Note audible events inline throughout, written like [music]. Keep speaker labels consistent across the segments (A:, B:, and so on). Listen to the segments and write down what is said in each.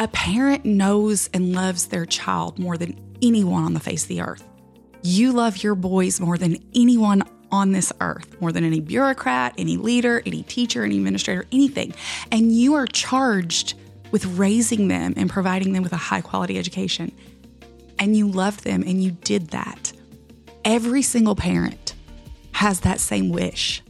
A: A parent knows and loves their child more than anyone on the face of the earth. You love your boys more than anyone on this earth, more than any bureaucrat, any leader, any teacher, any administrator, anything. And you are charged with raising them and providing them with a high quality education. And you loved them and you did that. Every single parent has that same wish.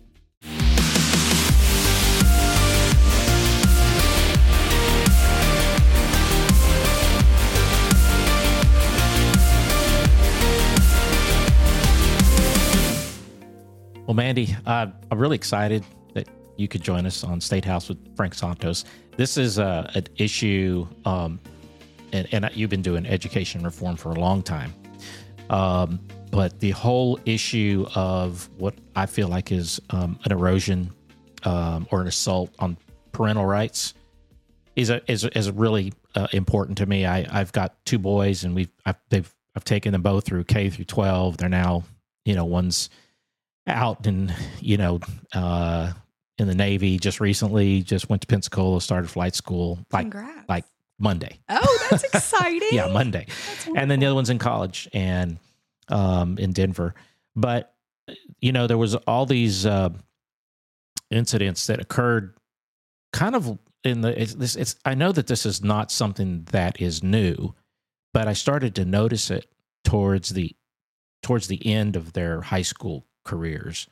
B: Well, Mandy, uh, I'm really excited that you could join us on State House with Frank Santos. This is uh, an issue, um, and, and, you've been doing education reform for a long time. Um, but the whole issue of what I feel like is um, an erosion um, or an assault on parental rights is a, is, is really uh, important to me. I, I've got two boys, and we've I've, they've I've taken them both through K through 12. They're now, you know, one's out and you know uh, in the Navy just recently. Just went to Pensacola, started flight school. Like
A: Congrats.
B: like Monday.
A: Oh, that's [laughs] exciting!
B: yeah, Monday. And then the other one's in college and um, in Denver. But you know, there was all these uh, incidents that occurred, kind of in the. It's, this, it's. I know that this is not something that is new, but I started to notice it towards the towards the end of their high school careers.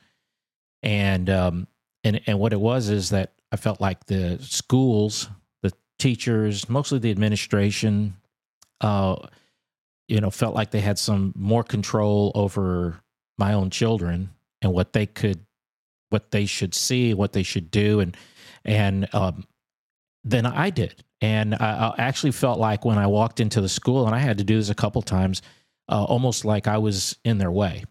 B: And um, and and what it was is that I felt like the schools, the teachers, mostly the administration, uh, you know, felt like they had some more control over my own children and what they could, what they should see, what they should do, and and um, than I did. And I, I, actually felt like when I walked into the school, and I had to do this a couple times, uh, almost like I was in their way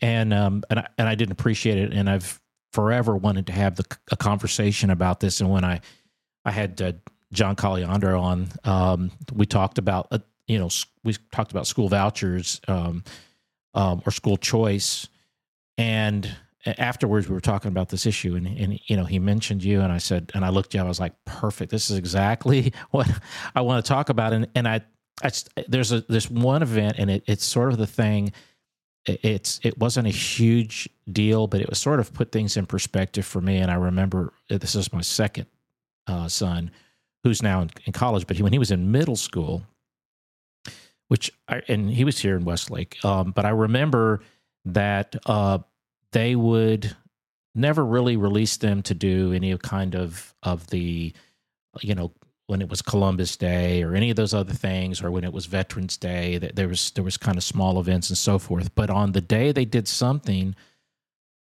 B: and um and I, and I didn't appreciate it, and I've forever wanted to have the, a conversation about this. And when I I had uh, John Colyandro on, um, we talked about uh, you know we talked about school vouchers um, um, or school choice, and afterwards we were talking about this issue. And, and you know he mentioned you. And i said and i looked at you. I was like perfect. This is exactly [laughs] what i want to talk about. And, and I, I there's a this one event. And it, it's sort of the thing it's it wasn't a huge deal, but it was sort of put things in perspective for me. And I remember uh, this is my second uh, son, who's now in, in college, but he, when he was in middle school, which I, and he was here in Westlake, um, but I remember that uh, they would never really release them to do any kind of of the you know when it was Columbus Day or any of those other things, or when it was Veterans Day, that there was there was kind of small events and so forth. But on the day they did something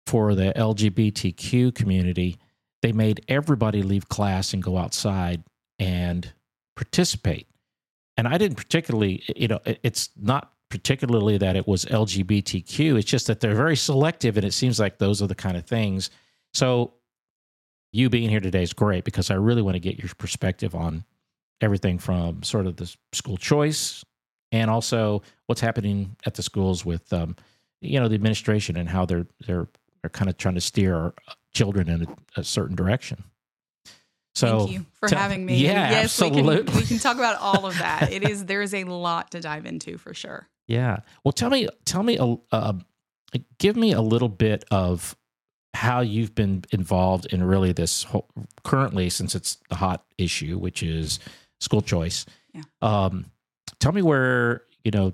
B: for the LGBTQ community, they made everybody leave class and go outside and participate. And I didn't particularly, you know, it's not particularly that it was LGBTQ. It's just that they're very selective, and it seems like those are the kind of things. So you being here today is great because I really want to get your perspective on everything from sort of the school choice and also what's happening at the schools with um, you know the administration and how they're they're they're kind of trying to steer our children in a, a certain direction.
A: So thank you for having me.
B: Yeah, yes, absolutely.
A: We can, we can talk about all of [laughs] that. it is there is a lot to dive into for sure.
B: Yeah. Well, tell me, tell me, a, uh, give me a little bit of how you've been involved in really this whole, currently since it's the hot issue, which is school choice.
A: Yeah.
B: Um, tell me where you know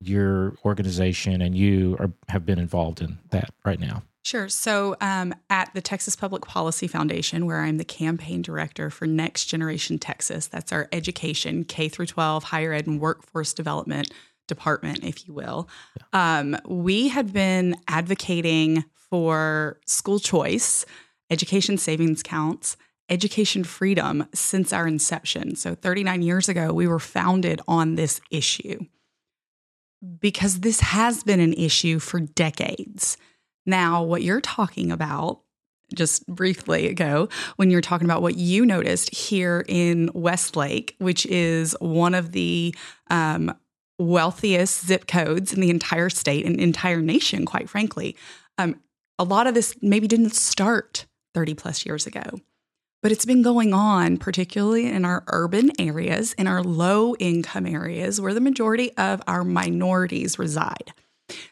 B: your organization and you are, have been involved in that right now.
A: Sure. So, um, at the Texas Public Policy Foundation, where I'm the campaign director for Next Generation Texas, that's our education, K through 12, higher ed, and workforce development department, if you will. Yeah. Um, we had been advocating for school choice, education savings counts, education freedom since our inception. So 39 years ago, we were founded on this issue because this has been an issue for decades. Now, what you're talking about, just briefly ago, when you're talking about what you noticed here in Westlake, which is one of the um, wealthiest zip codes in the entire state and entire nation, quite frankly. Um, a lot of this maybe didn't start 30 plus years ago. But it's been going on, particularly in our urban areas, in our low income areas where the majority of our minorities reside.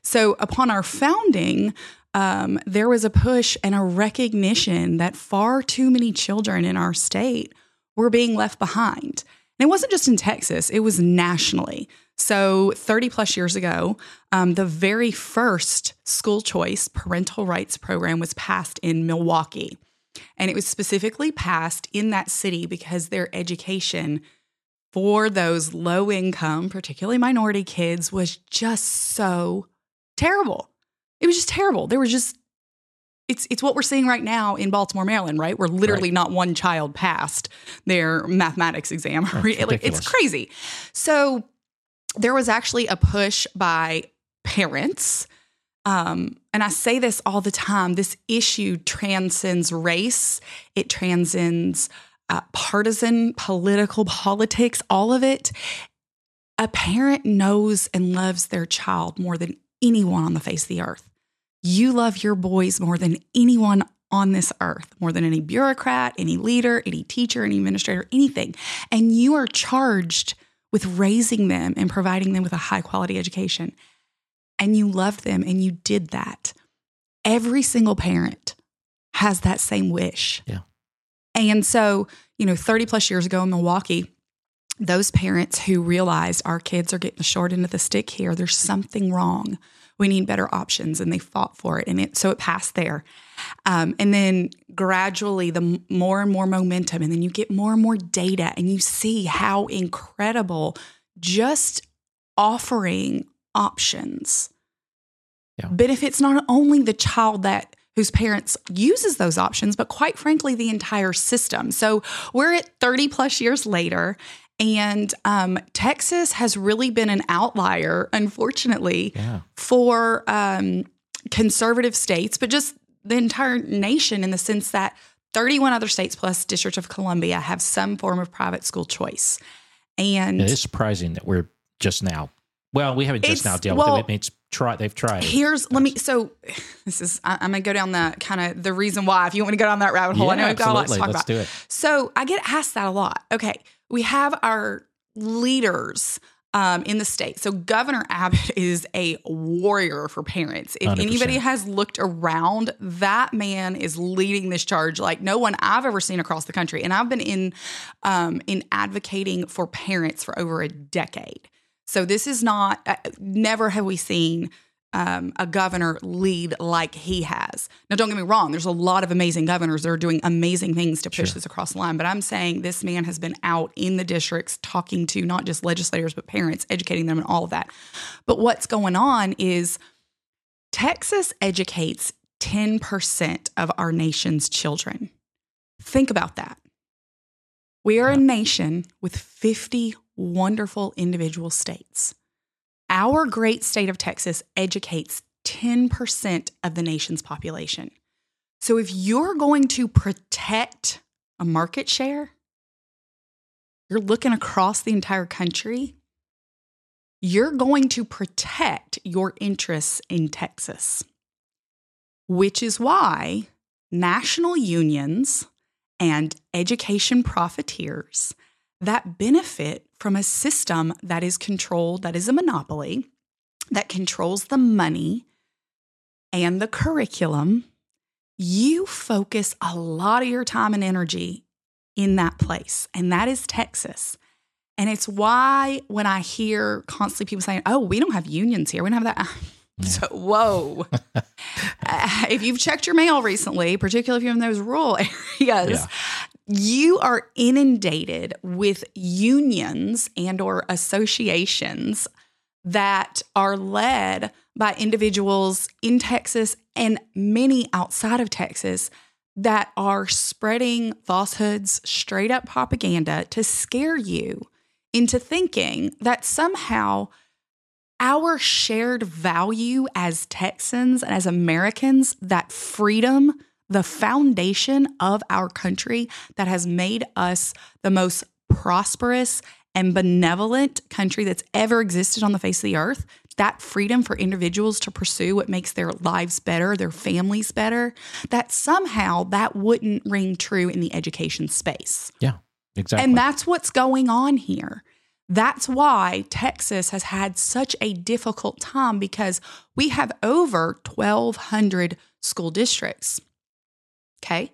A: So, upon our founding, um, there was a push and a recognition that far too many children in our state were being left behind. And it wasn't just in Texas, it was nationally. So, 30 plus years ago, um, the very first school choice parental rights program was passed in Milwaukee. And it was specifically passed in that city because their education for those low income, particularly minority kids, was just so terrible. It was just terrible. There was just it's it's what we're seeing right now in Baltimore, Maryland, right? Where literally
B: Right.
A: not one child passed their mathematics exam. [laughs] Like it's crazy. So there was actually a push by parents. Um, and I say this all the time this issue transcends race, it transcends uh, partisan, political politics, all of it. A parent knows and loves their child more than anyone on the face of the earth. You love your boys more than anyone on this earth, more than any bureaucrat, any leader, any teacher, any administrator, anything. And you are charged with raising them and providing them with a high quality education. And you loved them and you did that. Every single parent has that same wish.
B: Yeah.
A: And so, you know, 30 plus years ago in Milwaukee, those parents who realized our kids are getting the short end of the stick here, there's something wrong. We need better options, and they fought for it, and it so it passed there. Um, and then gradually, the more and more momentum, and then you get more and more data, and you see how incredible just offering options
B: Yeah.
A: benefits not only the child that whose parents uses those options but quite frankly the entire system so we're at 30 plus years later and um, texas has really been an outlier unfortunately
B: Yeah.
A: for um, conservative states, but just the entire nation in the sense that 31 other states plus District of Columbia have some form of private school choice. And
B: It is surprising that we're just now. Well, we haven't just now dealt
A: well,
B: with it. It's try. They've tried.
A: here's let me so [sighs] this is I, I'm gonna go down the kind of the reason why if you want me to go down that rabbit hole I know
B: Yeah,
A: we've got a lot to talk
B: Let's
A: about. So I get asked that a lot. Okay, we have our leaders um, in the state. So Governor Abbott [laughs] is a warrior for parents. If
B: 100%.
A: anybody has looked around, that man is leading this charge like no one I've ever seen across the country. And I've been in um, in advocating for parents for over a decade. So this is not. Uh, never have we seen um, a governor lead like he has. Now, don't get me wrong, there's a lot of amazing governors that are doing amazing things to push
B: Sure.
A: this across the line, but I'm saying this man has been out in the districts talking to not just legislators, but parents, educating them and all of that. But what's going on is Texas educates 10% of our nation's children. Think about that. We are a nation with 50 wonderful individual states. Our great state of Texas educates 10% of the nation's population. So if you're going to protect a market share, you're looking across the entire country, you're going to protect your interests in Texas, which is why national unions and education profiteers that benefit from a system that is controlled, that is a monopoly, that controls the money and the curriculum, you focus a lot of your time and energy in that place. And that is Texas. And it's why when I hear constantly people saying, oh, we don't have unions here, we don't have that. [laughs] So, whoa. [laughs] Uh, if you've checked your mail recently, particularly if you're in those rural [laughs] areas,
B: Yeah.
A: You are inundated with unions and or associations that are led by individuals in Texas and many outside of Texas that are spreading falsehoods, straight up propaganda to scare you into thinking that somehow our shared value as Texans and as Americans, that freedom, the foundation of our country that has made us the most prosperous and benevolent country that's ever existed on the face of the earth, that freedom for individuals to pursue what makes their lives better, their families better, that somehow that wouldn't ring true in the education space.
B: Yeah, exactly.
A: And that's what's going on here. That's why Texas has had such a difficult time because we have over 1,200 school districts. Okay.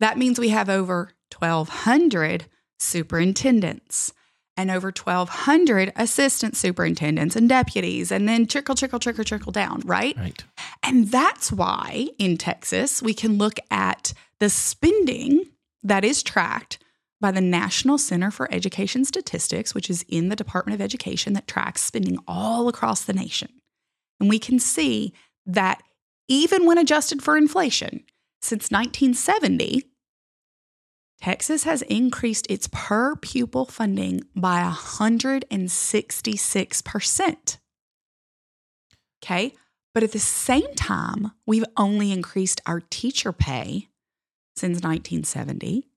A: That means we have over 1,200 superintendents and over 1,200 assistant superintendents and deputies, and then trickle, trickle, trickle, trickle down, right?
B: Right.
A: And that's why in Texas, we can look at the spending that is tracked by the National Center for Education Statistics, which is in the Department of Education that tracks spending all across the nation. And we can see that even when adjusted for inflation, since 1970, Texas has increased its per pupil funding by 166%. Okay. But at the same time, we've only increased our teacher pay since 1970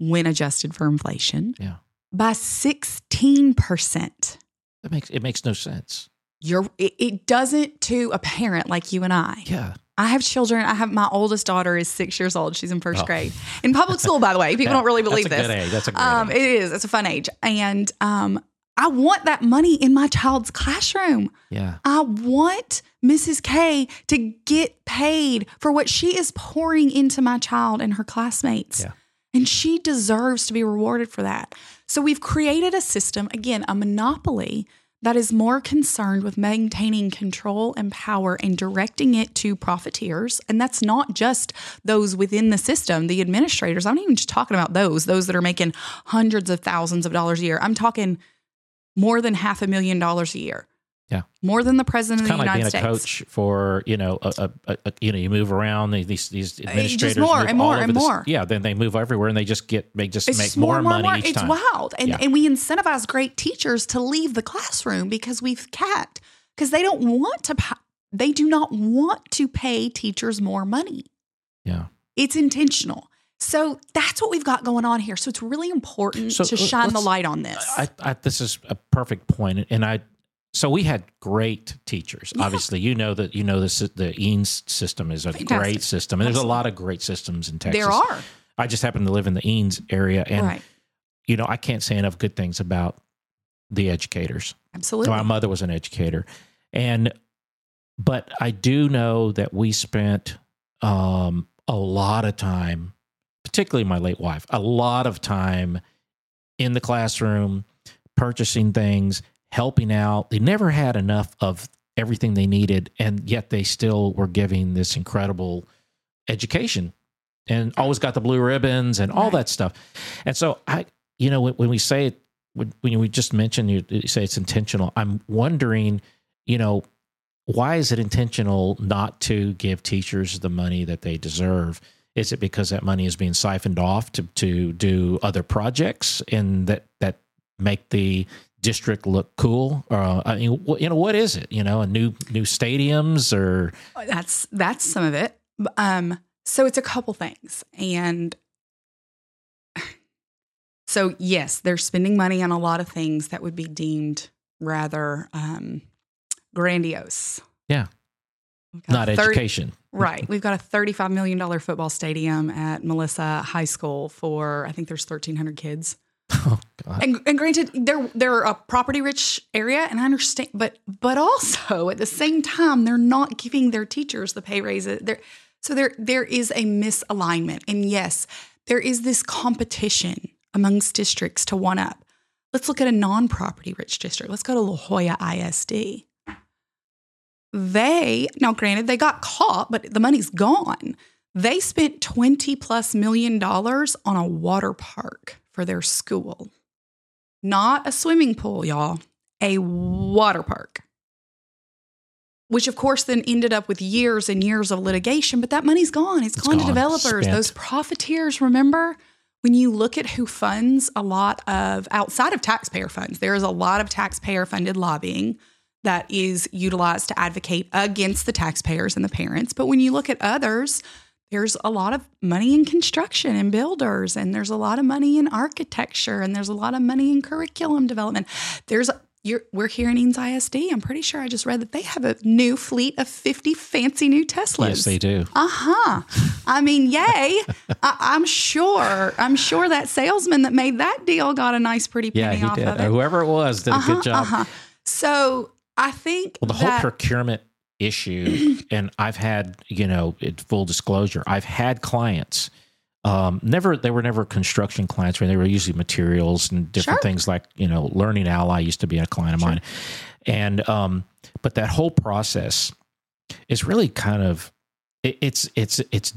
A: when adjusted for inflation
B: Yeah.
A: by 16%.
B: That makes it makes no sense.
A: You're, it, it doesn't to a parent like you and I.
B: Yeah.
A: I have children. I have my oldest daughter is six years old. She's in first
B: Oh.
A: grade in public school, by the way. People
B: Yeah,
A: don't really believe
B: That's
A: this.
B: good. That's a great
A: Um,
B: age.
A: it is. It's a fun age. And um, I want that money in my child's classroom.
B: Yeah.
A: I want Mrs. K to get paid for what she is pouring into my child and her classmates.
B: Yeah.
A: And she deserves to be rewarded for that. So we've created a system, again, a monopoly that is more concerned with maintaining control and power and directing it to profiteers. And that's not just those within the system, the administrators. I'm not even just talking about those, those that are making hundreds of thousands of dollars a year. I'm talking more than half a million dollars a year.
B: Yeah.
A: More than the president of the
B: Kind of like
A: United
B: being a coach for you know a, a, a, you know you move around these these administrators
A: just
B: more
A: and more and
B: over the s-
A: more.
B: yeah then they move everywhere and they just get they just
A: It's
B: make
A: just
B: more,
A: more,
B: money
A: more.
B: each
A: It's
B: time
A: wild. And
B: Yeah.
A: and we incentivize great teachers to leave the classroom because we've capped because they don't want to they do not want to pay teachers more money.
B: yeah
A: It's intentional. So that's what we've got going on here. So it's really important
B: So,
A: to
B: uh,
A: shine the light on this.
B: I, I this is a perfect point and I so we had great teachers
A: Yeah.
B: obviously you know that you know this the Eanes system is a
A: Fantastic.
B: great system and there's a lot of great systems in Texas
A: there are.
B: I just happen to live in the Eanes area and
A: right.
B: you know I can't say enough good things about the educators
A: Absolutely.
B: My mother was an educator, and but I do know that we spent um, a lot of time, particularly my late wife, a lot of time in the classroom, purchasing things, helping out. They never had enough of everything they needed, and yet they still were giving this incredible education, and always got the blue ribbons and all
A: Right.
B: that stuff. And so I, you know, when, when we say it when, when we just mentioned you, you say it's intentional i'm wondering you know why is it intentional not to give teachers the money that they deserve is it because that money is being siphoned off to, to do other projects and that that make the district look cool or i mean what, you know what is it you know a new new stadiums or
A: That's that's some of it. Um, so it's a couple things, and [sighs] so yes, they're spending money on a lot of things that would be deemed rather um, grandiose.
B: Yeah. Not
A: thirty-
B: education [laughs]
A: Right. We've got a $35 million football stadium at Melissa High School for, I think there's 1,300 kids. [laughs]
B: oh god
A: And, and granted, they're they're a property rich area, and I understand, but but also [laughs] at the same time, they're not giving their teachers the pay raises. There, so there there is a misalignment, and yes, there is this competition amongst districts to one up. Let's look at a non property rich district. Let's go to La Joya ISD. They now, granted, they got caught, but the money's gone. They spent 20 plus million dollars on a water park for their school. Not a swimming pool, y'all, a water park. Which, of course, then ended up with years and years of litigation, but that money's gone.
B: It's
A: gone, to developers,
B: Spent.
A: those profiteers. Remember, when you look at who funds a lot of outside of taxpayer funds, there is a lot of taxpayer funded lobbying that is utilized to advocate against the taxpayers and the parents. But when you look at others, there's a lot of money in construction and builders, and there's a lot of money in architecture, and there's a lot of money in curriculum development. There's you're, we're here in Eanes ISD. I'm pretty sure I just read that they have a new fleet of 50 fancy new Teslas.
B: Yes, they do.
A: Uh huh. I mean, yay! I, I'm sure. I'm sure that salesman that made that deal got a nice, pretty
B: Yeah,
A: penny
B: he
A: off
B: did.
A: of it.
B: Whoever it was did a
A: Uh-huh,
B: good job.
A: uh-huh. So I think
B: Well, the whole procurement issue, [clears throat] and I've had, you know, it, full disclosure, I've had clients. Um, never, they were never construction clients, or they were usually materials and different
A: Sure.
B: things like, you know, Learning Ally used to be a client of mine. And, um, but that whole process is really kind of, it, it's, it's, it's,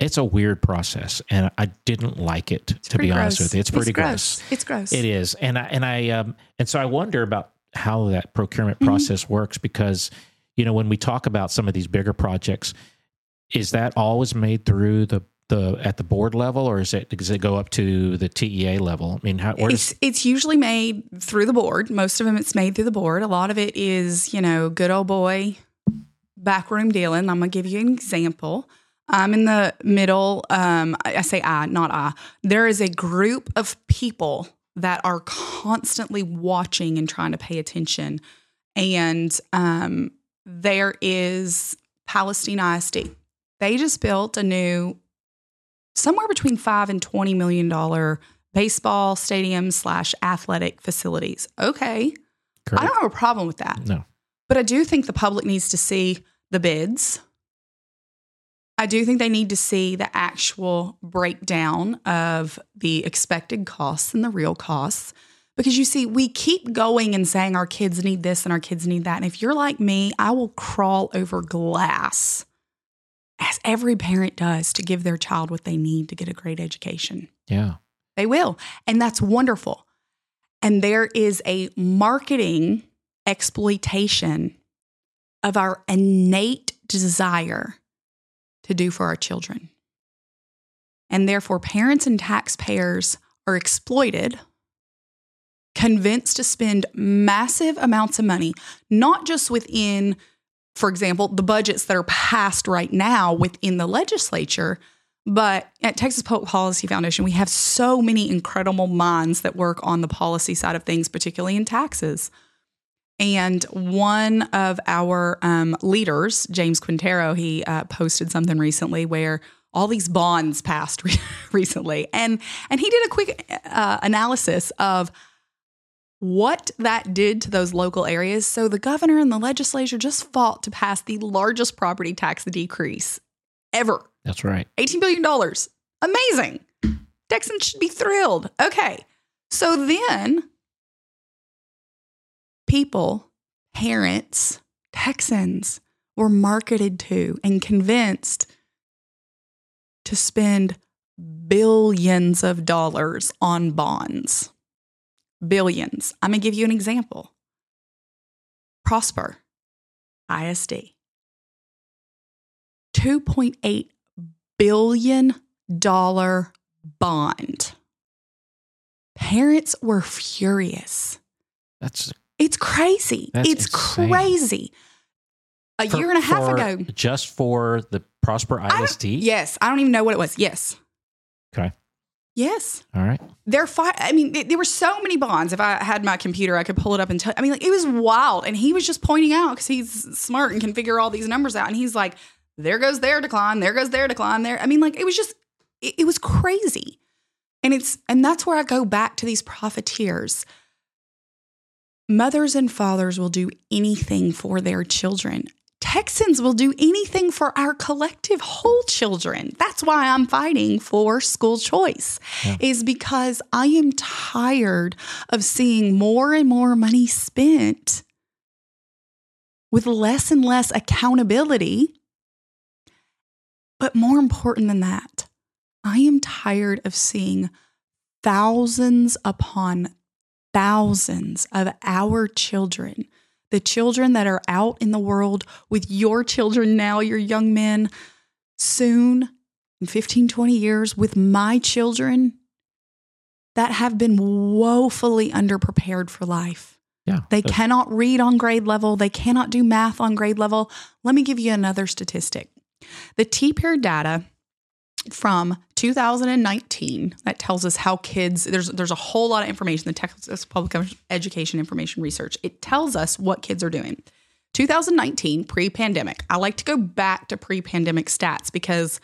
B: it's a weird process, and I didn't like it
A: It's
B: to be
A: pretty
B: honest with you. It's pretty gross.
A: It's gross.
B: It is, and I and I um and so I wonder about how that procurement
A: Mm-hmm.
B: process works because you know when we talk about some of these bigger projects, is that always made through the the at the board level or is it does it go up to the TEA level? I mean, how
A: It's it's usually made through the board. Most of them, it's made through the board. A lot of it is, you know, good old boy backroom dealing. I'm gonna give you an example. I'm in the middle. Um, I say I, not I. There is a group of people that are constantly watching and trying to pay attention, and um, there is Palestine ISD. They just built a new, somewhere between five and twenty million dollar baseball stadium slash athletic facilities. Okay. I don't have a problem with that.
B: No.
A: But I do think the public needs to see the bids. I do think they need to see the actual breakdown of the expected costs and the real costs. Because you see, we keep going and saying our kids need this and our kids need that. And if you're like me, I will crawl over glass, as every parent does, to give their child what they need to get a great education.
B: Yeah.
A: They will. And that's wonderful. And there is a marketing exploitation of our innate desire to do for our children. And therefore, parents and taxpayers are exploited, convinced to spend massive amounts of money, not just within, for example, the budgets that are passed right now within the legislature, but at Texas Public Policy Foundation, we have so many incredible minds that work on the policy side of things, particularly in taxes. And one of our um, leaders, James Quintero, he uh, posted something recently where all these bonds passed [laughs] re- recently, and and he did a quick uh, analysis of what that did to those local areas. So the governor and the legislature just fought to pass the largest property tax decrease ever
B: That's right.
A: $18 billion. Amazing. Texans should be thrilled. Okay. So then people, parents, Texans were marketed to and convinced to spend billions of dollars on bonds. Billions. I'm going to give you an example. Prosper, ISD. $2.8 billion bond. Parents were furious.
B: That's
A: It's crazy. It's
B: insane.
A: crazy. A
B: for-
A: year and a half
B: for-
A: ago.
B: just for the Prosper
A: I
B: ISD.
A: Yes, I don't even know what it was. Yes.
B: Okay.
A: Yes.
B: All right.
A: They're fi- I mean, th- there were so many bonds. If I had my computer, I could pull it up and tell. I mean, like, it was wild. And he was just pointing out because he's smart and can figure all these numbers out. And he's like, there goes their decline. There goes their decline. There. I mean, like, it was just, it, it was crazy. And it's, and that's where I go back to these profiteers. Mothers and fathers will do anything for their children. Texans will do anything for our collective whole children. That's why I'm fighting for school choice,
B: Yeah.
A: is because I am tired of seeing more and more money spent with less and less accountability. But more important than that, I am tired of seeing thousands upon thousands of our children, the children that are out in the world with your children now, your young men, soon in 15, 20 years with my children that have been woefully underprepared for life.
B: Yeah.
A: They cannot read on grade level. They cannot do math on grade level. Let me give you another statistic. The TPEIR data from 2019 that tells us how kids there's there's a whole lot of information the Texas Public Education Information Research. It tells us what kids are doing. 2019 pre-pandemic. I like to go back to pre-pandemic stats because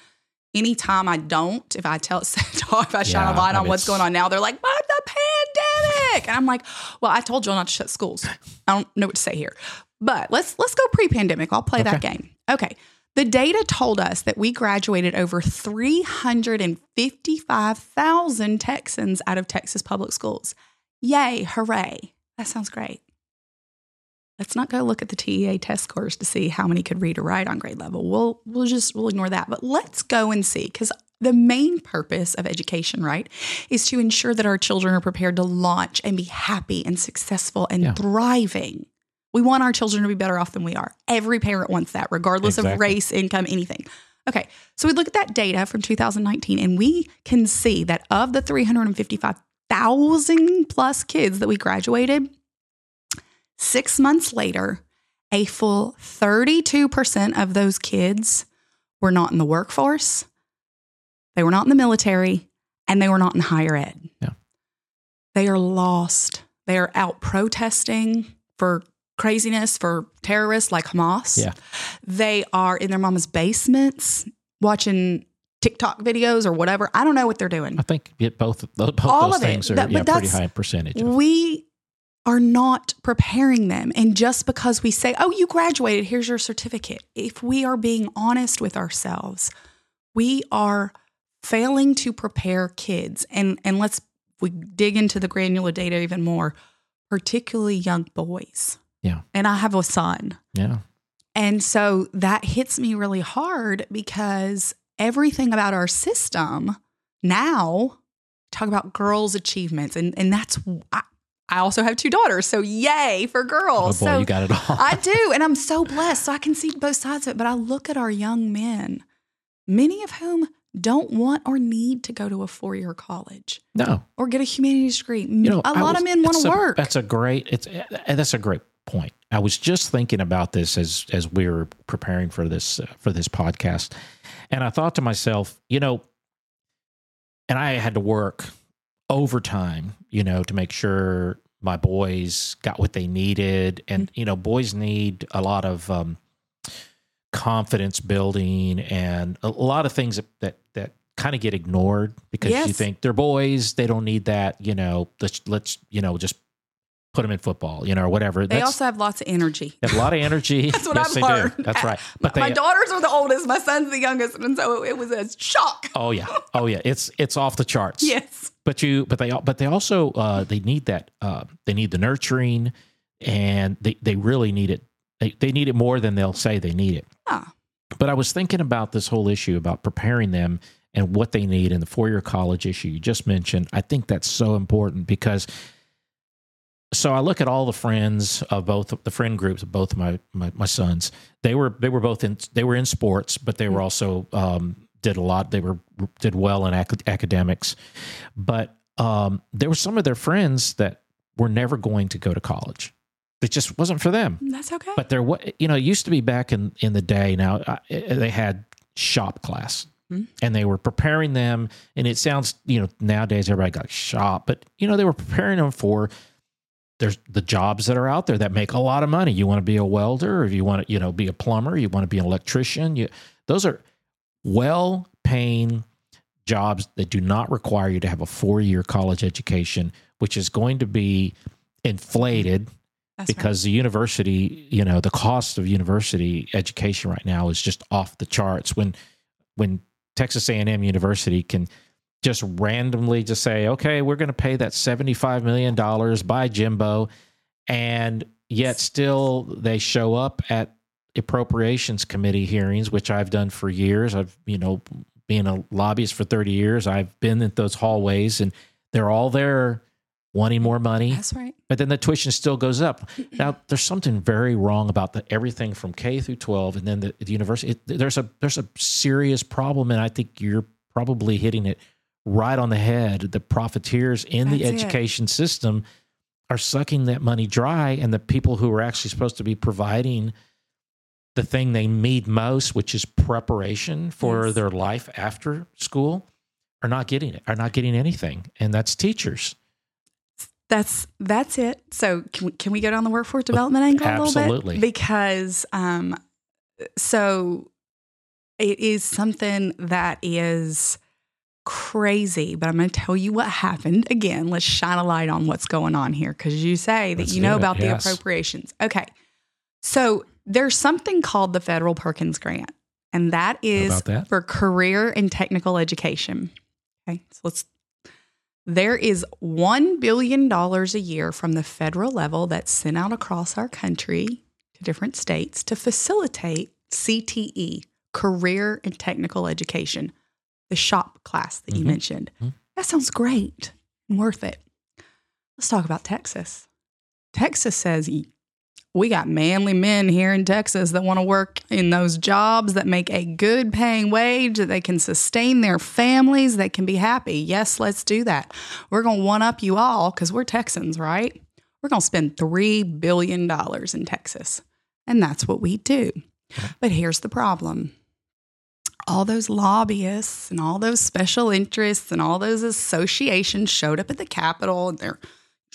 A: anytime I don't if I tell [laughs] if I shine
B: Yeah,
A: a light on what's going on now they're like but the pandemic! And I'm like well I told you not to shut schools. I don't know what to say here. But let's let's go pre-pandemic. I'll play that game. Okay the data told us that we graduated over 355,000 Texans out of Texas public schools. Yay, hooray. That sounds great. Let's not go look at the TEA test scores to see how many could read or write on grade level. We'll we'll just we'll ignore that. But let's go and see cuz the main purpose of education, right, is to ensure that our children are prepared to launch and be happy and successful and
B: Yeah.
A: thriving. We want our children to be better off than we are. Every parent wants that, regardless of race, income, anything. Okay, so we look at that data from 2019 and we can see that of the 355,000 plus kids that we graduated, six months later, a full 32% of those kids were not in the workforce, they were not in the military, and they were not in higher ed.
B: Yeah.
A: They are lost. They are out protesting for craziness, for terrorists like Hamas.
B: Yeah.
A: They are in their mama's basements watching TikTok videos or whatever. I don't know what they're doing.
B: I think it, both both
A: All
B: those
A: of it.
B: things are
A: That-
B: yeah, pretty high percentage.
A: We are not preparing them. And just because we say, oh, you graduated, here's your certificate. If we are being honest with ourselves, we are failing to prepare kids. And and let's we dig into the granular data even more, particularly young boys.
B: Yeah.
A: And I have a son.
B: yeah,
A: And so that hits me really hard because everything about our system now talk about girls' achievements. And, and that's, I, I also have two daughters. So yay for girls.
B: oh boy,
A: so
B: you got it all.
A: I [laughs] do. And I'm so blessed. So I can see both sides of it. But I look at our young men, many of whom don't want or need to go to a four year college
B: no,
A: or get a humanities degree.
B: you know,
A: a lot
B: was-
A: of men want to work.
B: That's a great. It's that's a great point. I was just thinking about this as as we were preparing for this uh, for this podcast, and I thought to myself, you know, and I had to work overtime, you know, to make sure my boys got what they needed, and you know, boys need a lot of um, confidence building and a lot of things that that, that kind of get ignored because you think they're boys, they don't need that, you know. Let's let's you know just put them in football, you know, or whatever.
A: they
B: That's-
A: also have lots of energy.
B: they have a lot of energy. [laughs]
A: That's what
B: yes,
A: I've learned.
B: do. That's right. [laughs] But
A: my
B: they,
A: daughters are the oldest, my son's the youngest, and so it was a shock.
B: oh yeah, [laughs] oh yeah, it's it's off the charts.
A: Yes.
B: But you, but they, but they also uh, they need that. Uh, they need the nurturing, and they they really need it. They they need it more than they'll say they need it.
A: Ah.
B: But I was thinking about this whole issue about preparing them and what they need in the four year college issue you just mentioned. I think that's so important because. So I look at all the friends of both the friend groups of both my, my my sons. They were they were both in they were in sports, but they were also um, did a lot. They were did well in ac- academics, but um, there were some of their friends that were never going to go to college. It just wasn't for them.
A: That's okay.
B: But there, wa- you know, it used to be back in in the day. Now uh, they had shop class,
A: Hmm.
B: and they were preparing them. And it sounds, you know, nowadays everybody got shop, but you know, they were preparing them for there's the jobs that are out there that make a lot of money. You want to be a welder, or if you want to, you know, be a plumber, you want to be an electrician. You those are well paying jobs that do not require you to have a four year college education, which is going to be inflated
A: That's right.
B: because the university, you know, the cost of university education right now is just off the charts. When when Texas A&M University can just randomly just say, "Okay, we're going to pay that 75 million dollars by Jimbo," and yet still they show up at appropriations committee hearings, which I've done for years. I've, you know, being a lobbyist for 30 years, I've been in those hallways and they're all there wanting more money
A: That's right.
B: but then the tuition still goes up. [clears throat] Now, there's something very wrong about the everything from K through 12, and then the, the university. It, there's a there's a serious problem, and I think you're probably hitting it right on the head. The profiteers in the
A: That's it.
B: education system are sucking that money dry, and the people who are actually supposed to be providing the thing they need most, which is preparation for
A: Yes.
B: their life after school, are not getting it, are not getting anything. And that's teachers.
A: That's that's it. So can we, can we go down the workforce development angle a little
B: Absolutely.
A: bit? Because um, so it is something that is crazy. But I'm going to tell you what happened again. Let's shine a light on what's going on here because you say that
B: Let's
A: you know
B: it,
A: about
B: yes.
A: the appropriations. Okay, so there's something called the federal Perkins Grant, and that is
B: that?
A: for career and technical education. Okay, so let's there is $1 billion a year from the federal level that's sent out across our country to different states to facilitate CTE, career and technical education, the shop class that you
B: Mhm.
A: mentioned.
B: Mhm.
A: That sounds great and worth it. Let's talk about Texas. Texas says we got manly men here in Texas that want to work in those jobs that make a good paying wage, that they can sustain their families, that can be happy. Yes, let's do that. We're going to one up you all because we're Texans, right? We're going to spend $3 billion in Texas. And that's what we do. But here's the problem all those lobbyists and all those special interests and all those associations showed up at the Capitol and their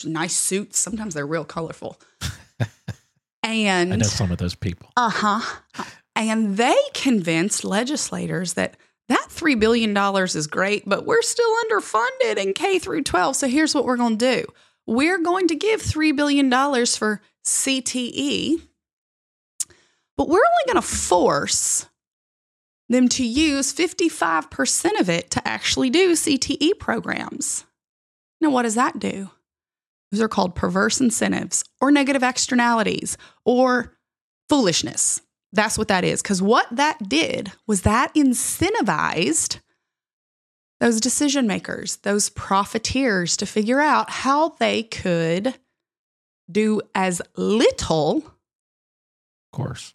A: nice suits. Sometimes they're real colorful. [laughs] and
B: I know some of those people.
A: uh huh. And they convinced legislators that that $3 billion is great, but we're still underfunded in K through 12. So here's what we're going to do we're going to give $3 billion for CTE, but we're only going to force them to use 55% of it to actually do CTE programs. Now, what does that do? Those are called perverse incentives or negative externalities or foolishness. That's what that is. Because what that did was that incentivized those decision makers, those profiteers to figure out how they could do as little
B: Of course.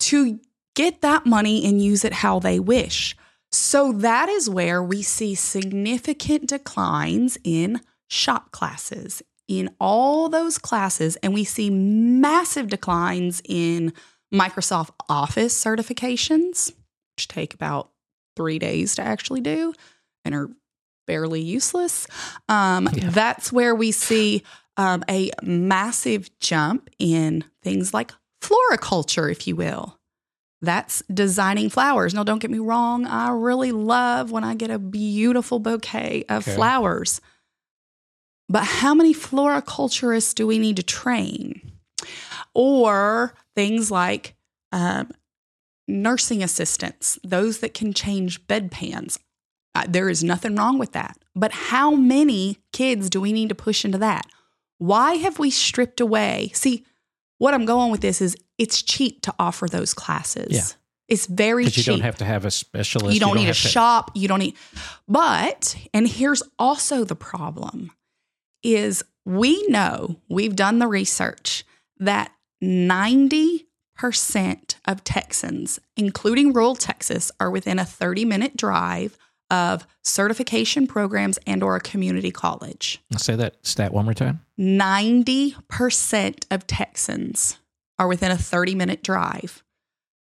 A: to get that money and use it how they wish. So that is where we see significant declines in shop classes, in all those classes, and we see massive declines in Microsoft Office certifications, which take about three days to actually do and are barely useless. Um,
B: Yeah.
A: That's where we see um, a massive jump in things like floriculture, if you will. That's designing flowers. Now, don't get me wrong, I really love when I get a beautiful bouquet of
B: Okay.
A: flowers. But how many floriculturists do we need to train? Or things like um, nursing assistants, those that can change bedpans. Uh, there is nothing wrong with that. But how many kids do we need to push into that? Why have we stripped away? See, what I'm going with this is it's cheap to offer those classes.
B: Yeah.
A: It's very cheap.
B: you don't have to have a specialist.
A: You don't need a
B: to-
A: shop. You don't need, but, and here's also the problem is we know, we've done the research that 90% of Texans, including rural Texas, are within a 30 minute drive of certification programs and or a community college.
B: I'll Say that stat one more time.
A: 90% of Texans are within a 30 minute drive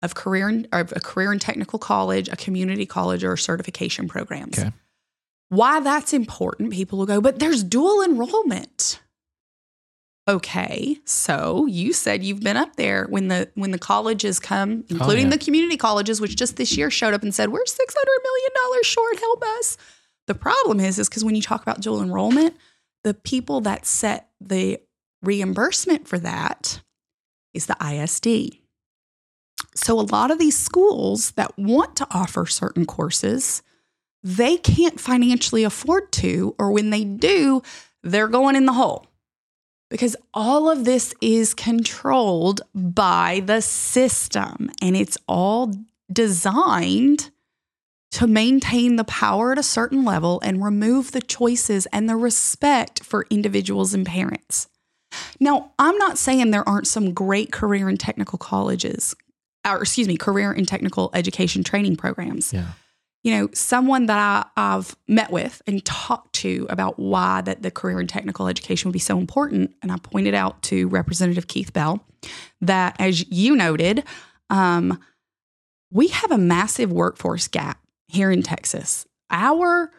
A: of career of a career and technical college, a community college, or certification programs.
B: Okay.
A: Why that's important, people will go, but there's dual enrollment. Okay, so you said you've been up there when the when the colleges come, oh, including
B: yeah.
A: the community colleges, which just this year showed up and said we're six hundred million dollars short. Help us. The problem is, is because when you talk about dual enrollment, the people that set the reimbursement for that is the ISD. So a lot of these schools that want to offer certain courses, they can't financially afford to, or when they do, they're going in the hole. Because all of this is controlled by the system and it's all designed to maintain the power at a certain level and remove the choices and the respect for individuals and parents. Now, I'm not saying there aren't some great career and technical colleges, or excuse me, career and technical education training programs.
B: Yeah.
A: You know, someone that I, I've met with and talked to about why that the career and technical education would be so important, and I pointed out to Representative Keith Bell that, as you noted, um, we have a massive workforce gap here in Texas. Our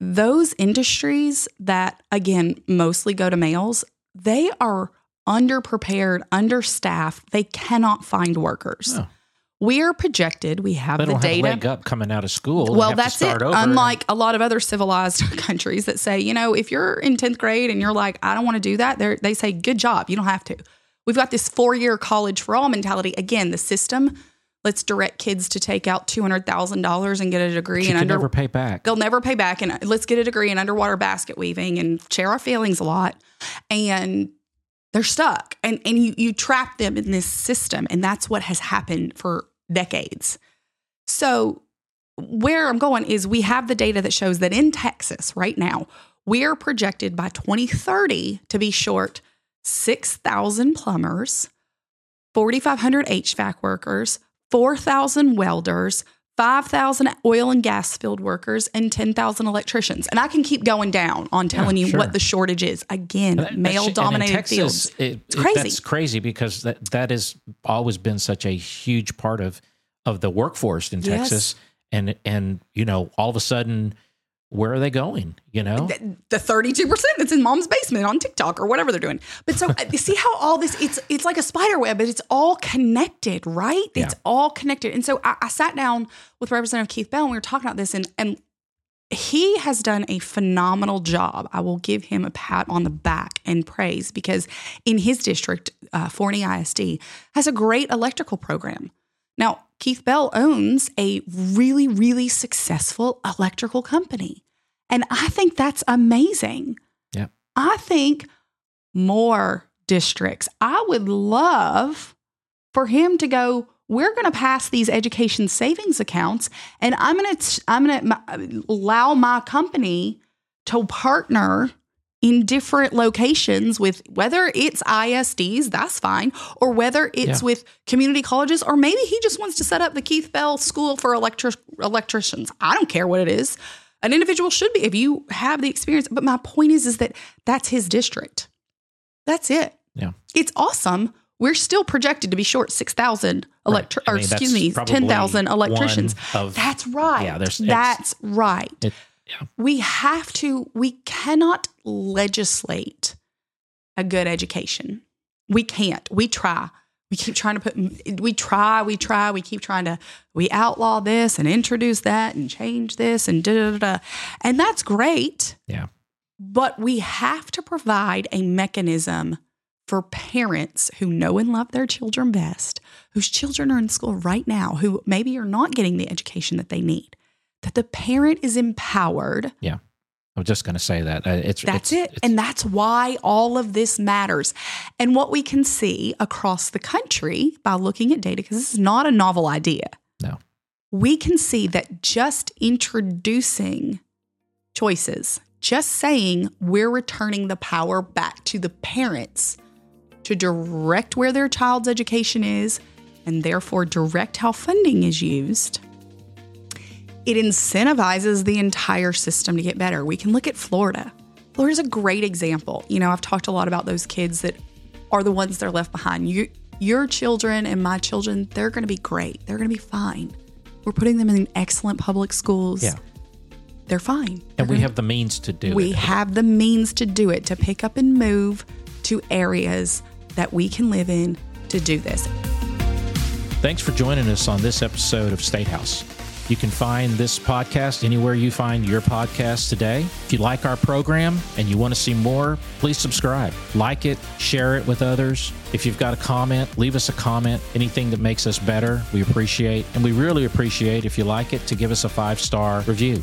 A: those industries that again mostly go to males, they are underprepared, understaffed. They cannot find workers.
B: Oh.
A: We are projected. We have
B: They
A: the
B: have
A: data.
B: leg up coming out of school.
A: Well,
B: have
A: that's it. Unlike a lot of other civilized [laughs] countries that say, you know, if you're in 10th grade and you're like, I don't want to do that, they say, good job. You don't have to. We've got this four year college for all mentality. Again, the system, let's direct kids to take out $200,000 and get a degree in under.
B: never pay back.
A: They'll never pay back. And uh, let's get a degree in underwater basket weaving and share our feelings a lot. And they're stuck. And, and you, you trap them in this system. And that's what has happened for decades. So, where I'm going is we have the data that shows that in Texas right now, we are projected by 2030 to be short 6,000 plumbers, 4,500 HVAC workers, 4,000 welders, 5,000 oil and gas field workers, and 10,000 electricians. And I can keep going down on telling you
B: sure.
A: what the shortage is. Again,
B: That-
A: male
B: shit- and in
A: dominated
B: Texas,
A: fields.
B: It, it-
A: crazy.
B: That's crazy because that that has always been such a huge part of of the workforce in
A: Yes.
B: Texas, and and you know all of a sudden, where are they going? You know,
A: the- the 32% that's in mom's basement on TikTok or whatever they're doing. But so [laughs] see how all this it's it's like a spider web, but it's all connected, right? It's
B: Yeah.
A: all connected. And so I, I sat down with Representative Keith Bell and we were talking about this and and he has done a phenomenal job. I will give him a pat on the back and praise because in his district, uh, Forney ISD has a great electrical program. Now, Keith Bell owns a really, really successful electrical company. And I think that's amazing.
B: Yeah.
A: I think more districts. I would love for him to go, we're going to pass these education savings accounts and I'm going to I'm going to allow my company to partner in different locations with whether it's ISDs, that's fine, or whether it's
B: Yeah.
A: with community colleges, or maybe he just wants to set up the Keith Bell School for electric electricians. I don't care what it is. An individual should be if you have the experience. But my point is, is that that's his district. That's it.
B: Yeah.
A: It's awesome. We're still projected to be short six thousand electri-
B: I
A: or
B: mean, that's
A: excuse me, ten thousand electricians.
B: of-
A: That's right.
B: Yeah, there's-
A: that's right.
B: It- yeah.
A: We have to. We cannot legislate a good education. We can't. We try. We keep trying to put. We try. We try. We keep trying to. We outlaw this and introduce that and change this and da da da. da. And that's great.
B: Yeah.
A: But we have to provide a mechanism for parents who know and love their children best, whose children are in school right now, who maybe are not getting the education that they need, that the parent is empowered.
B: Yeah. I'm just going to say that. Uh, It's
A: That's
B: it's-
A: it.
B: it's-
A: and that's why all of this matters. And what we can see across the country by looking at data, because this is not a novel idea.
B: No.
A: We can see that just introducing choices, just saying we're returning the power back to the parents to direct where their child's education is and therefore direct how funding is used it incentivizes the entire system to get better. We can look at Florida. Florida's a great example. You know, I've talked a lot about those kids that are the ones that are left behind. You, your children and my children, they're going to be great. They're going to be fine. We're putting them in excellent public schools.
B: Yeah.
A: They're fine.
B: and we
A: They're
B: have the means to do
A: we
B: it.
A: We have the means to do it, to pick up and move to areas that we can live in to do this.
B: Thanks for joining us on this episode of State House. You can find this podcast anywhere you find your podcast today. If you like our program and you want to see more, please subscribe, like it, share it with others. If you've got a comment, leave us a comment. Anything that makes us better, we appreciate. And we really appreciate if you like it to give us a five star review.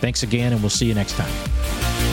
B: Thanks again, and we'll see you next time.